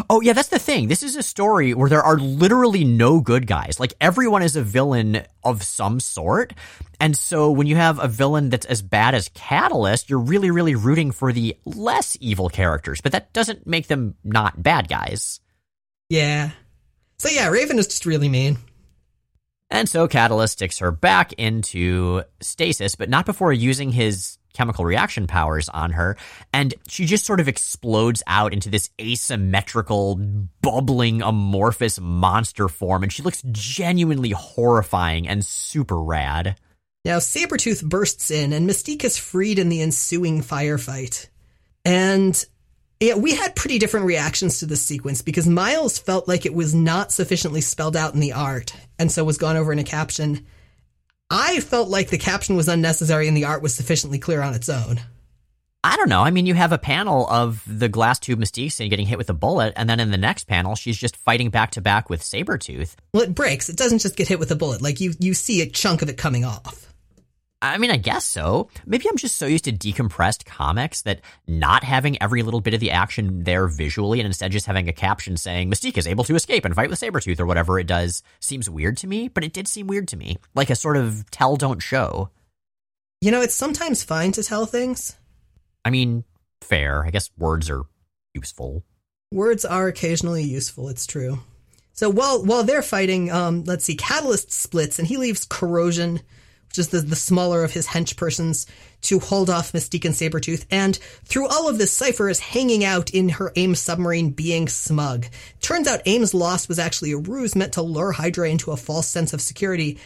Speaker 1: Oh, yeah, that's the thing. This is a story where there are literally no good guys. Like, everyone is a villain of some sort. And so when you have a villain that's as bad as Catalyst, you're really, really rooting for the less evil characters. But that doesn't make them not bad guys.
Speaker 2: Yeah. So, yeah, Raven is just really mean.
Speaker 1: And so Catalyst sticks her back into stasis, but not before using his chemical reaction powers on her. And she just sort of explodes out into this asymmetrical, bubbling, amorphous monster form. And she looks genuinely horrifying and super rad.
Speaker 2: Now, Sabretooth bursts in, and Mystique is freed in the ensuing firefight. And yeah, we had pretty different reactions to this sequence because Miles felt like it was not sufficiently spelled out in the art, and so was gone over in a caption. I felt like the caption was unnecessary and the art was sufficiently clear on its own.
Speaker 1: I don't know. I mean, you have a panel of the glass tube Mystique and getting hit with a bullet, and then in the next panel, she's just fighting back to back with Sabretooth.
Speaker 2: Well, it breaks. It doesn't just get hit with a bullet. Like, you, you see a chunk of it coming off.
Speaker 1: I mean, I guess so. Maybe I'm just so used to decompressed comics that not having every little bit of the action there visually and instead just having a caption saying Mystique is able to escape and fight with Sabretooth or whatever it does seems weird to me, but it did seem weird to me. Like a sort of tell don't show.
Speaker 2: You know, it's sometimes fine to tell things.
Speaker 1: I mean, fair. I guess words are useful.
Speaker 2: Words are occasionally useful, it's true. So while while they're fighting, um, let's see, Catalyst splits and he leaves Corrosion which is the, the smaller of his henchpersons, to hold off Mystique and Sabretooth. And through all of this, Cypher is hanging out in her AIM submarine being smug. Turns out AIM's loss was actually a ruse meant to lure Hydra into a false sense of security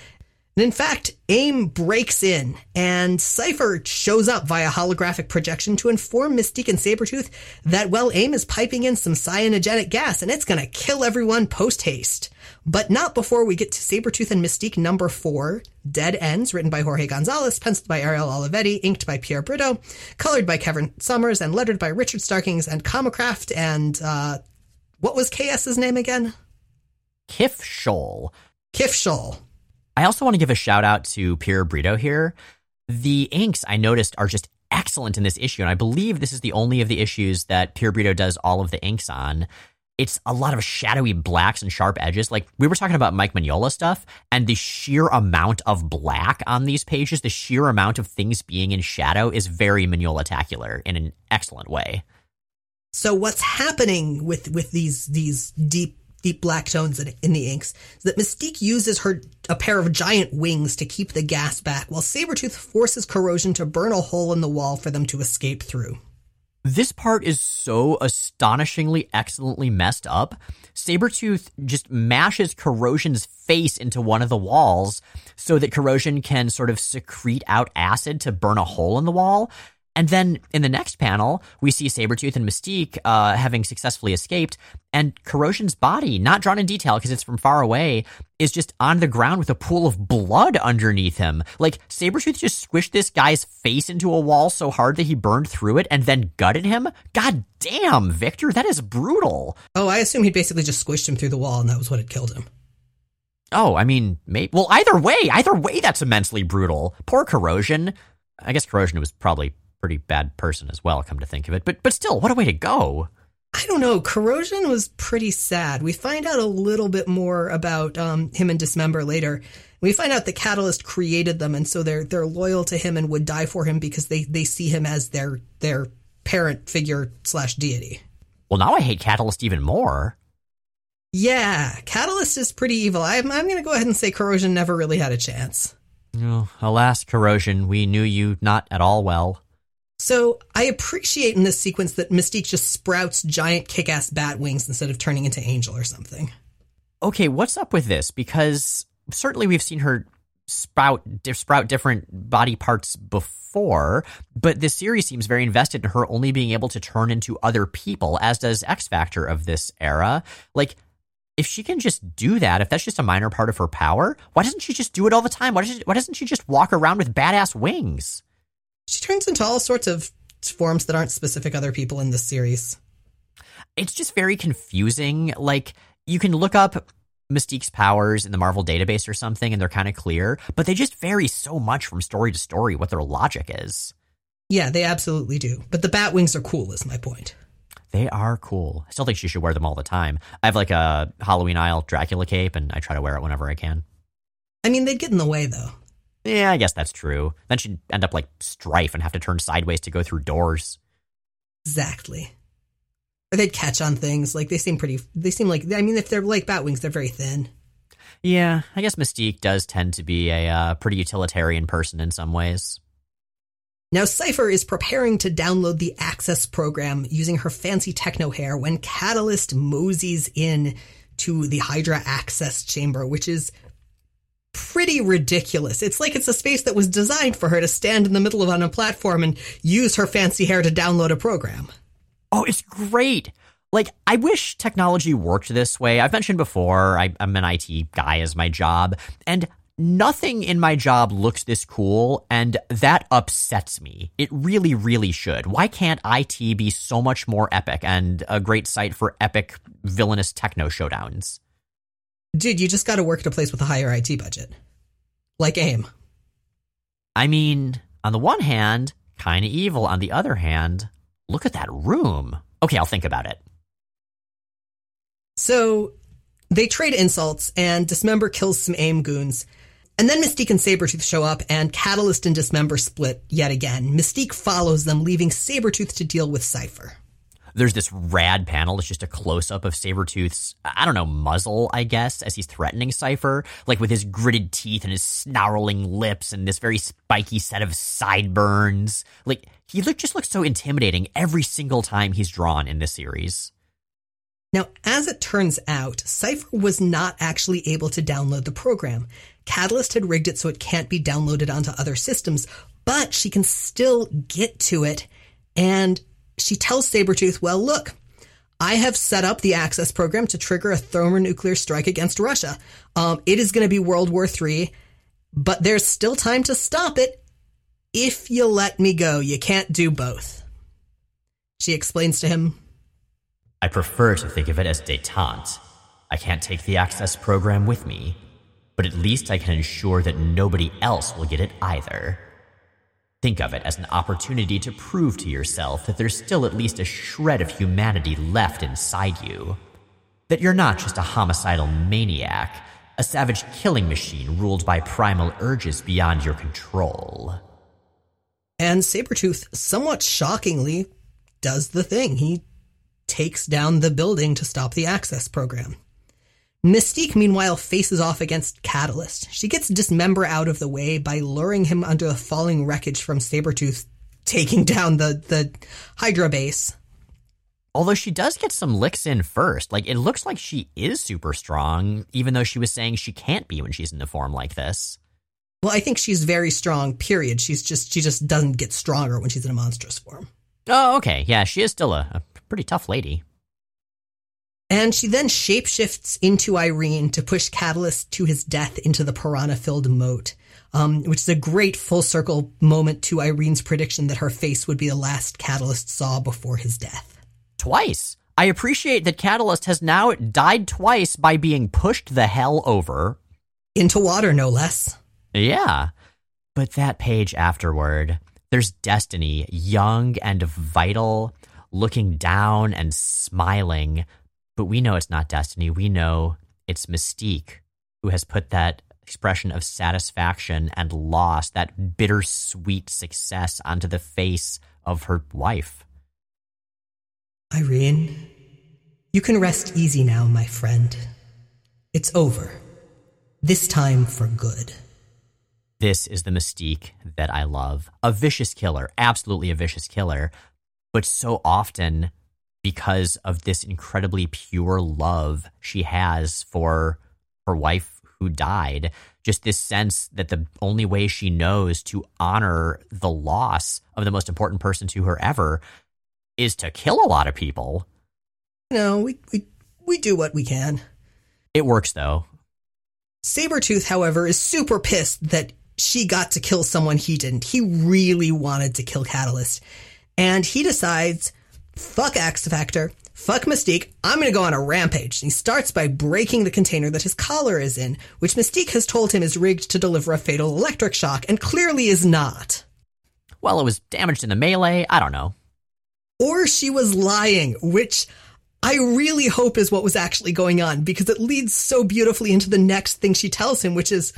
Speaker 2: and in fact, AIM breaks in, and Cypher shows up via holographic projection to inform Mystique and Sabretooth that, well, AIM is piping in some cyanogenic gas, and it's gonna kill everyone post haste. But not before we get to Sabretooth and Mystique number four, Dead Ends, written by Jorge Gonzalez, penciled by Ariel Olivetti, inked by Pierre Brito, colored by Kevin Somers, and lettered by Richard Starkings and Comicraft, and, uh, what was KS's name again?
Speaker 1: Kif Scholl. I also want to give a shout out to Pierre Brito here. The inks I noticed are just excellent in this issue, and I believe this is the only of the issues that Pierre Brito does all of the inks on. It's a lot of shadowy blacks and sharp edges. Like we were talking about Mike Mignola stuff, and the sheer amount of black on these pages, the sheer amount of things being in shadow is very Mignola-tacular in an excellent way.
Speaker 2: So what's happening with with these these deep deep black tones in the inks, that Mystique uses her a pair of giant wings to keep the gas back, while Sabretooth forces Corrosion to burn a hole in the wall for them to escape through.
Speaker 1: This part is so astonishingly excellently messed up. Sabretooth just mashes Corrosion's face into one of the walls so that Corrosion can sort of secrete out acid to burn a hole in the wall. And then in the next panel, we see Sabretooth and Mystique uh, having successfully escaped, and Corrosion's body, not drawn in detail because it's from far away, is just on the ground with a pool of blood underneath him. Like, Sabretooth just squished this guy's face into a wall so hard that he burned through it and then gutted him? God damn, Victor, that is brutal.
Speaker 2: Oh, I assume he basically just squished him through the wall and that was what had killed him.
Speaker 1: Oh, I mean, maybe. Well, either way, either way, that's immensely brutal. Poor Corrosion. I guess Corrosion was probably pretty bad person as well, come to think of it. But but still, what a way to go.
Speaker 2: I don't know. Corrosion was pretty sad. We find out a little bit more about um, him and Dismember later. We find out the Catalyst created them, and so they're they're loyal to him and would die for him because they they see him as their their parent figure slash deity.
Speaker 1: Well, now I hate Catalyst even more.
Speaker 2: Yeah, Catalyst is pretty evil. I'm I'm going to go ahead and say Corrosion never really had a chance.
Speaker 1: Oh, alas, Corrosion, we knew you not at all well.
Speaker 2: So I appreciate in this sequence that Mystique just sprouts giant kick-ass bat wings instead of turning into Angel or something.
Speaker 1: Okay, what's up with this? Because certainly we've seen her sprout sprout different body parts before, but this series seems very invested in her only being able to turn into other people, as does X Factor of this era. Like if she can just do that, if that's just a minor part of her power, why doesn't she just do it all the time? Why, does she, why doesn't she just walk around with badass wings?
Speaker 2: She turns into all sorts of forms that aren't specific other people in this series.
Speaker 1: It's just very confusing. Like you can look up Mystique's powers in the Marvel database or something and they're kind of clear, but they just vary so much from story to story what their logic is.
Speaker 2: Yeah, they absolutely do. But the bat wings are cool is my point.
Speaker 1: They are cool. I still think she should wear them all the time. I have like a Halloween Isle Dracula cape and I try to wear it whenever I can.
Speaker 2: I mean, they'd get in the way though.
Speaker 1: Yeah, I guess that's true. Then she'd end up like Strife and have to turn sideways to go through doors.
Speaker 2: Exactly. Or they'd catch on things. Like they seem pretty. They seem like. I mean, if they're like Batwings, they're very thin.
Speaker 1: Yeah, I guess Mystique does tend to be a uh, pretty utilitarian person in some ways.
Speaker 2: Now, Cypher is preparing to download the Access program using her fancy techno hair when Catalyst moseys in to the Hydra Access Chamber, which is pretty ridiculous. It's like it's a space that was designed for her to stand in the middle of on a platform and use her fancy hair to download a program.
Speaker 1: Oh, it's great. Like, I wish technology worked this way. I've mentioned before, I, am an IT guy as my job, and nothing in my job looks this cool, and that upsets me. It really, really should. Why can't IT be so much more epic and a great site for epic villainous techno showdowns?
Speaker 2: Dude, you just got to work at a place with a higher IT budget. Like AIM.
Speaker 1: I mean, on the one hand, kind of evil. On the other hand, look at that room. Okay, I'll think about it.
Speaker 2: So they trade insults, and Dismember kills some AIM goons. And then Mystique and Sabretooth show up, and Catalyst and Dismember split yet again. Mystique follows them, leaving Sabretooth to deal with Cypher.
Speaker 1: There's this rad panel It's just a close up of Sabretooth's, I don't know, muzzle, I guess, as he's threatening Cypher, like with his gritted teeth and his snarling lips and this very spiky set of sideburns. Like, he look, just looks so intimidating every single time he's drawn in this series.
Speaker 2: Now, as it turns out, Cypher was not actually able to download the program. Catalyst had rigged it so it can't be downloaded onto other systems, but she can still get to it. And she tells Sabretooth, well, look, I have set up the access program to trigger a thermonuclear strike against Russia. Um, it is going to be World War III, but there's still time to stop it if you let me go. You can't do both. She explains to him,
Speaker 1: I prefer to think of it as detente. I can't take the access program with me, but at least I can ensure that nobody else will get it either. Think of it as an opportunity to prove to yourself that there's still at least a shred of humanity left inside you. That you're not just a homicidal maniac, a savage killing machine ruled by primal urges beyond your control.
Speaker 2: And Sabretooth, somewhat shockingly, does the thing. He takes down the building to stop the access program. Mystique, meanwhile, faces off against Catalyst. She gets Dismember out of the way by luring him under the falling wreckage from Sabretooth, taking down the, the Hydra base.
Speaker 1: Although she does get some licks in first. Like, it looks like she is super strong, even though she was saying she can't be when she's in a form like this.
Speaker 2: Well, I think she's very strong, period. She's just, she just doesn't get stronger when she's in a monstrous form.
Speaker 1: Oh, okay. Yeah, she is still a, a pretty tough lady.
Speaker 2: And she then shapeshifts into Irene to push Catalyst to his death into the piranha filled moat, um, which is a great full circle moment to Irene's prediction that her face would be the last Catalyst saw before his death.
Speaker 1: Twice. I appreciate that Catalyst has now died twice by being pushed the hell over.
Speaker 2: Into water, no less.
Speaker 1: Yeah. But that page afterward, there's Destiny, young and vital, looking down and smiling but we know it's not destiny. We know it's Mystique who has put that expression of satisfaction and loss, that bittersweet success onto the face of her wife.
Speaker 2: Irene, you can rest easy now, my friend. It's over. This time for good.
Speaker 1: This is the mystique that I love. A vicious killer, absolutely a vicious killer, but so often because of this incredibly pure love she has for her wife who died. Just this sense that the only way she knows to honor the loss of the most important person to her ever is to kill a lot of people.
Speaker 2: No, we, we, we do what we can.
Speaker 1: It works though.
Speaker 2: Sabretooth, however, is super pissed that she got to kill someone he didn't. He really wanted to kill Catalyst. And he decides fuck X Factor, fuck Mystique, I'm gonna go on a rampage. And he starts by breaking the container that his collar is in, which Mystique has told him is rigged to deliver a fatal electric shock, and clearly is not.
Speaker 1: Well, it was damaged in the melee, I don't know.
Speaker 2: Or she was lying, which I really hope is what was actually going on, because it leads so beautifully into the next thing she tells him, which is,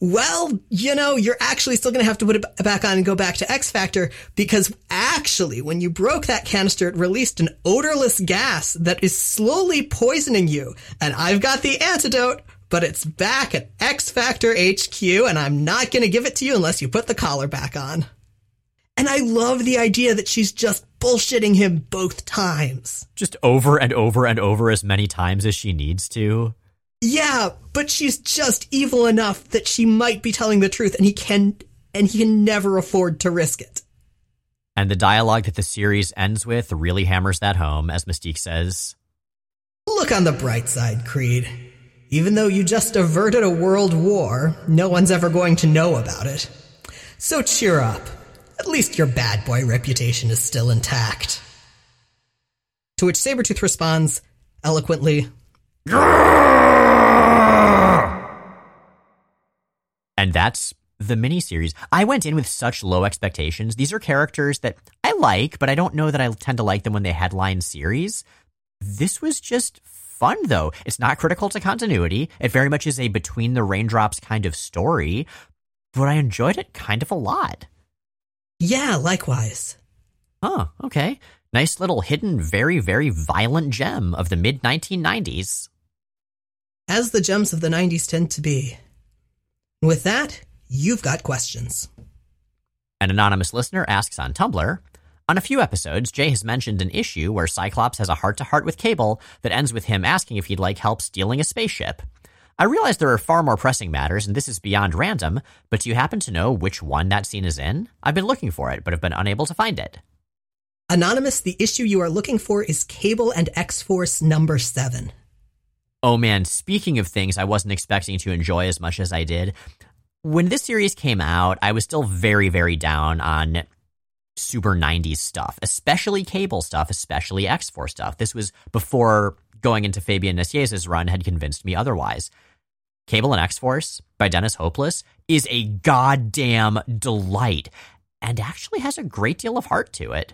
Speaker 2: well, you know, you're actually still going to have to put it back on and go back to X Factor because actually, when you broke that canister, it released an odorless gas that is slowly poisoning you. And I've got the antidote, but it's back at X Factor HQ, and I'm not going to give it to you unless you put the collar back on. And I love the idea that she's just bullshitting him both times.
Speaker 1: Just over and over and over as many times as she needs to.
Speaker 2: Yeah, but she's just evil enough that she might be telling the truth and he can and he can never afford to risk it.
Speaker 1: And the dialogue that the series ends with really hammers that home as Mystique says,
Speaker 2: Look on the bright side, Creed. Even though you just averted a world war, no one's ever going to know about it. So cheer up. At least your bad boy reputation is still intact. To which Sabretooth responds, eloquently,
Speaker 1: And that's the miniseries. I went in with such low expectations. These are characters that I like, but I don't know that I tend to like them when they headline series. This was just fun, though. It's not critical to continuity. It very much is a between the raindrops kind of story, but I enjoyed it kind of a lot.
Speaker 2: Yeah, likewise.
Speaker 1: Huh, okay. Nice little hidden, very, very violent gem of the mid 1990s.
Speaker 2: As the gems of the 90s tend to be. With that, you've got questions.
Speaker 1: An anonymous listener asks on Tumblr On a few episodes, Jay has mentioned an issue where Cyclops has a heart to heart with Cable that ends with him asking if he'd like help stealing a spaceship. I realize there are far more pressing matters, and this is beyond random, but do you happen to know which one that scene is in? I've been looking for it, but have been unable to find it.
Speaker 2: Anonymous, the issue you are looking for is Cable and X Force number 7.
Speaker 1: Oh man, speaking of things I wasn't expecting to enjoy as much as I did, when this series came out, I was still very, very down on super 90s stuff, especially cable stuff, especially X Force stuff. This was before going into Fabian Nicieza's run had convinced me otherwise. Cable and X Force by Dennis Hopeless is a goddamn delight and actually has a great deal of heart to it.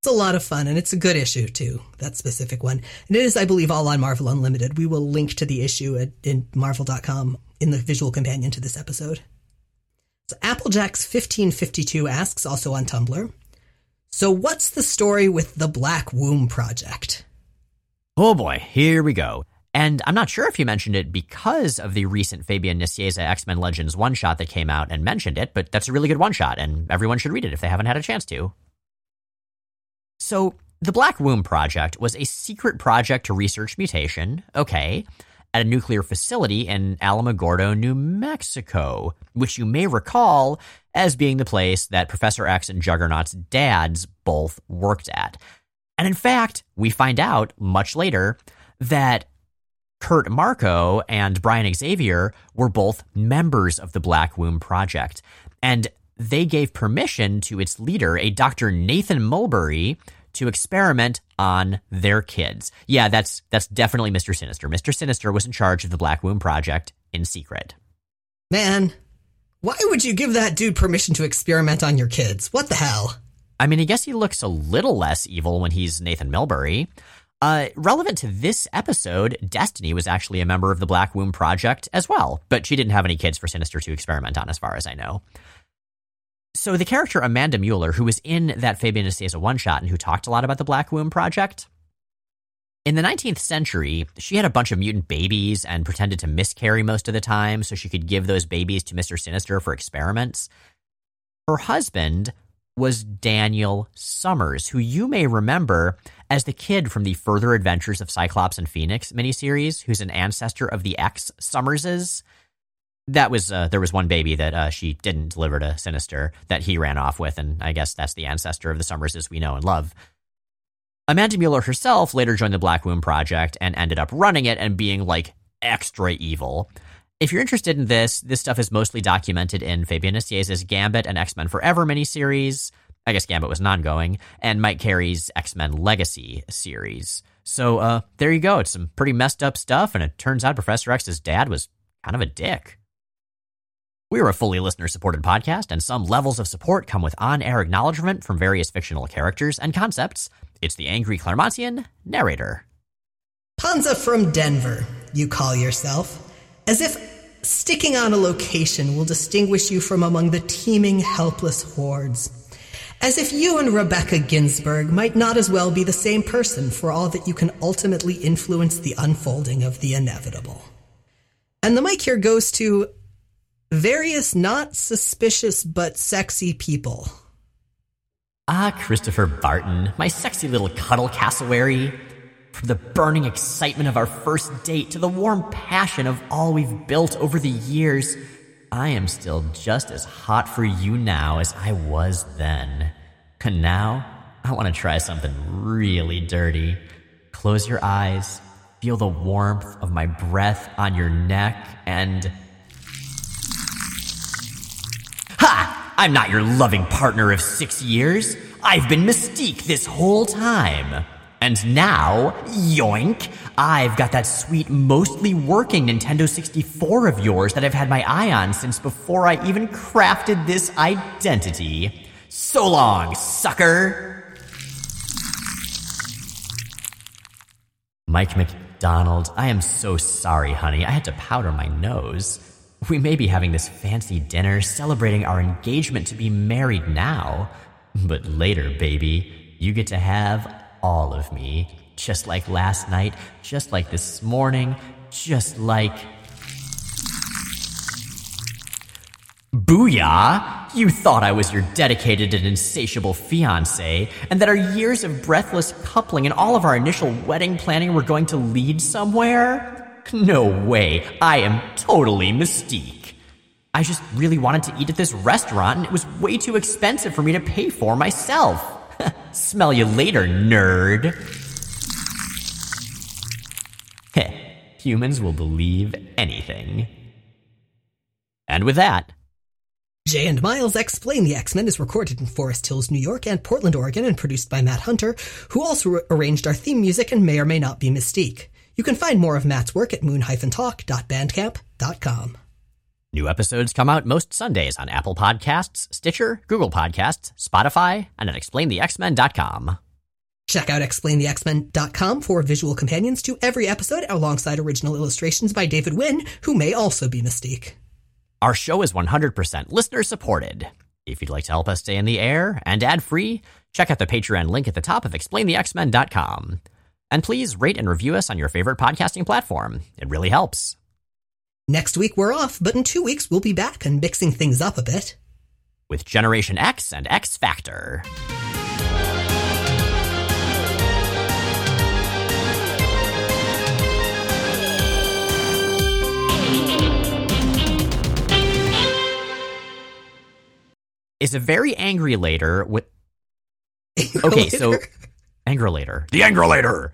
Speaker 2: It's a lot of fun, and it's a good issue too. That specific one, and it is, I believe, all on Marvel Unlimited. We will link to the issue at in Marvel.com in the visual companion to this episode. So Applejacks fifteen fifty two asks, also on Tumblr. So what's the story with the Black Womb Project?
Speaker 1: Oh boy, here we go. And I'm not sure if you mentioned it because of the recent Fabian Nicieza X Men Legends one shot that came out and mentioned it, but that's a really good one shot, and everyone should read it if they haven't had a chance to. So, the Black Womb Project was a secret project to research mutation, okay, at a nuclear facility in Alamogordo, New Mexico, which you may recall as being the place that Professor X and Juggernaut's dads both worked at. And in fact, we find out much later that Kurt Marko and Brian Xavier were both members of the Black Womb Project. And they gave permission to its leader, a Dr. Nathan Milbury, to experiment on their kids. Yeah, that's that's definitely Mr. Sinister. Mr. Sinister was in charge of the Black Womb Project in secret.
Speaker 2: Man, why would you give that dude permission to experiment on your kids? What the hell?
Speaker 1: I mean, I guess he looks a little less evil when he's Nathan Milbury. Uh, relevant to this episode, Destiny was actually a member of the Black Womb Project as well, but she didn't have any kids for Sinister to experiment on, as far as I know. So the character Amanda Mueller, who was in that Fabian Nicieza one shot and who talked a lot about the Black Womb Project, in the 19th century, she had a bunch of mutant babies and pretended to miscarry most of the time so she could give those babies to Mr. Sinister for experiments. Her husband was Daniel Summers, who you may remember as the kid from the Further Adventures of Cyclops and Phoenix miniseries, who's an ancestor of the ex Summerses that was uh, there was one baby that uh, she didn't deliver to Sinister that he ran off with, and I guess that's the ancestor of the Summerses we know and love. Amanda Mueller herself later joined the Black Womb Project and ended up running it and being like extra evil. If you're interested in this, this stuff is mostly documented in Fabian Nicieza's Gambit and X Men Forever miniseries. I guess Gambit was non-going, and Mike Carey's X Men Legacy series. So uh, there you go. It's some pretty messed up stuff, and it turns out Professor X's dad was kind of a dick. We're a fully listener supported podcast, and some levels of support come with on air acknowledgement from various fictional characters and concepts. It's the Angry Claremontian narrator.
Speaker 2: Panza from Denver, you call yourself, as if sticking on a location will distinguish you from among the teeming, helpless hordes. As if you and Rebecca Ginsburg might not as well be the same person for all that you can ultimately influence the unfolding of the inevitable. And the mic here goes to various not suspicious but sexy people.
Speaker 1: Ah, Christopher Barton, my sexy little cuddle cassowary. From the burning excitement of our first date to the warm passion of all we've built over the years, I am still just as hot for you now as I was then. And now, I want to try something really dirty. Close your eyes, feel the warmth of my breath on your neck, and. Ha! I'm not your loving partner of six years. I've been Mystique this whole time. And now, yoink, I've got that sweet, mostly working Nintendo 64 of yours that I've had my eye on since before I even crafted this identity. So long, sucker! Mike McDonald, I am so sorry, honey. I had to powder my nose. We may be having this fancy dinner celebrating our engagement to be married now. But later, baby, you get to have all of me. Just like last night, just like this morning, just like. Booyah! You thought I was your dedicated and insatiable fiance, and that our years of breathless coupling and all of our initial wedding planning were going to lead somewhere? No way. I am totally Mystique. I just really wanted to eat at this restaurant, and it was way too expensive for me to pay for myself. Smell you later, nerd. Heh, humans will believe anything. And with that,
Speaker 2: Jay and Miles Explain the X-Men is recorded in Forest Hills, New York and Portland, Oregon and produced by Matt Hunter, who also arranged our theme music and may or may not be Mystique. You can find more of Matt's work at moon-talk.bandcamp.com.
Speaker 1: New episodes come out most Sundays on Apple Podcasts, Stitcher, Google Podcasts, Spotify, and at explainthexmen.com.
Speaker 2: Check out explainthexmen.com for visual companions to every episode alongside original illustrations by David Wynn, who may also be Mystique.
Speaker 1: Our show is 100% listener supported. If you'd like to help us stay in the air and ad free, check out the Patreon link at the top of explainthexmen.com. And please rate and review us on your favorite podcasting platform. It really helps.
Speaker 2: Next week we're off, but in two weeks we'll be back and mixing things up a bit.
Speaker 1: With Generation X and X Factor. Is a very angry later with. Okay, so. Angrolator. The Angrolator!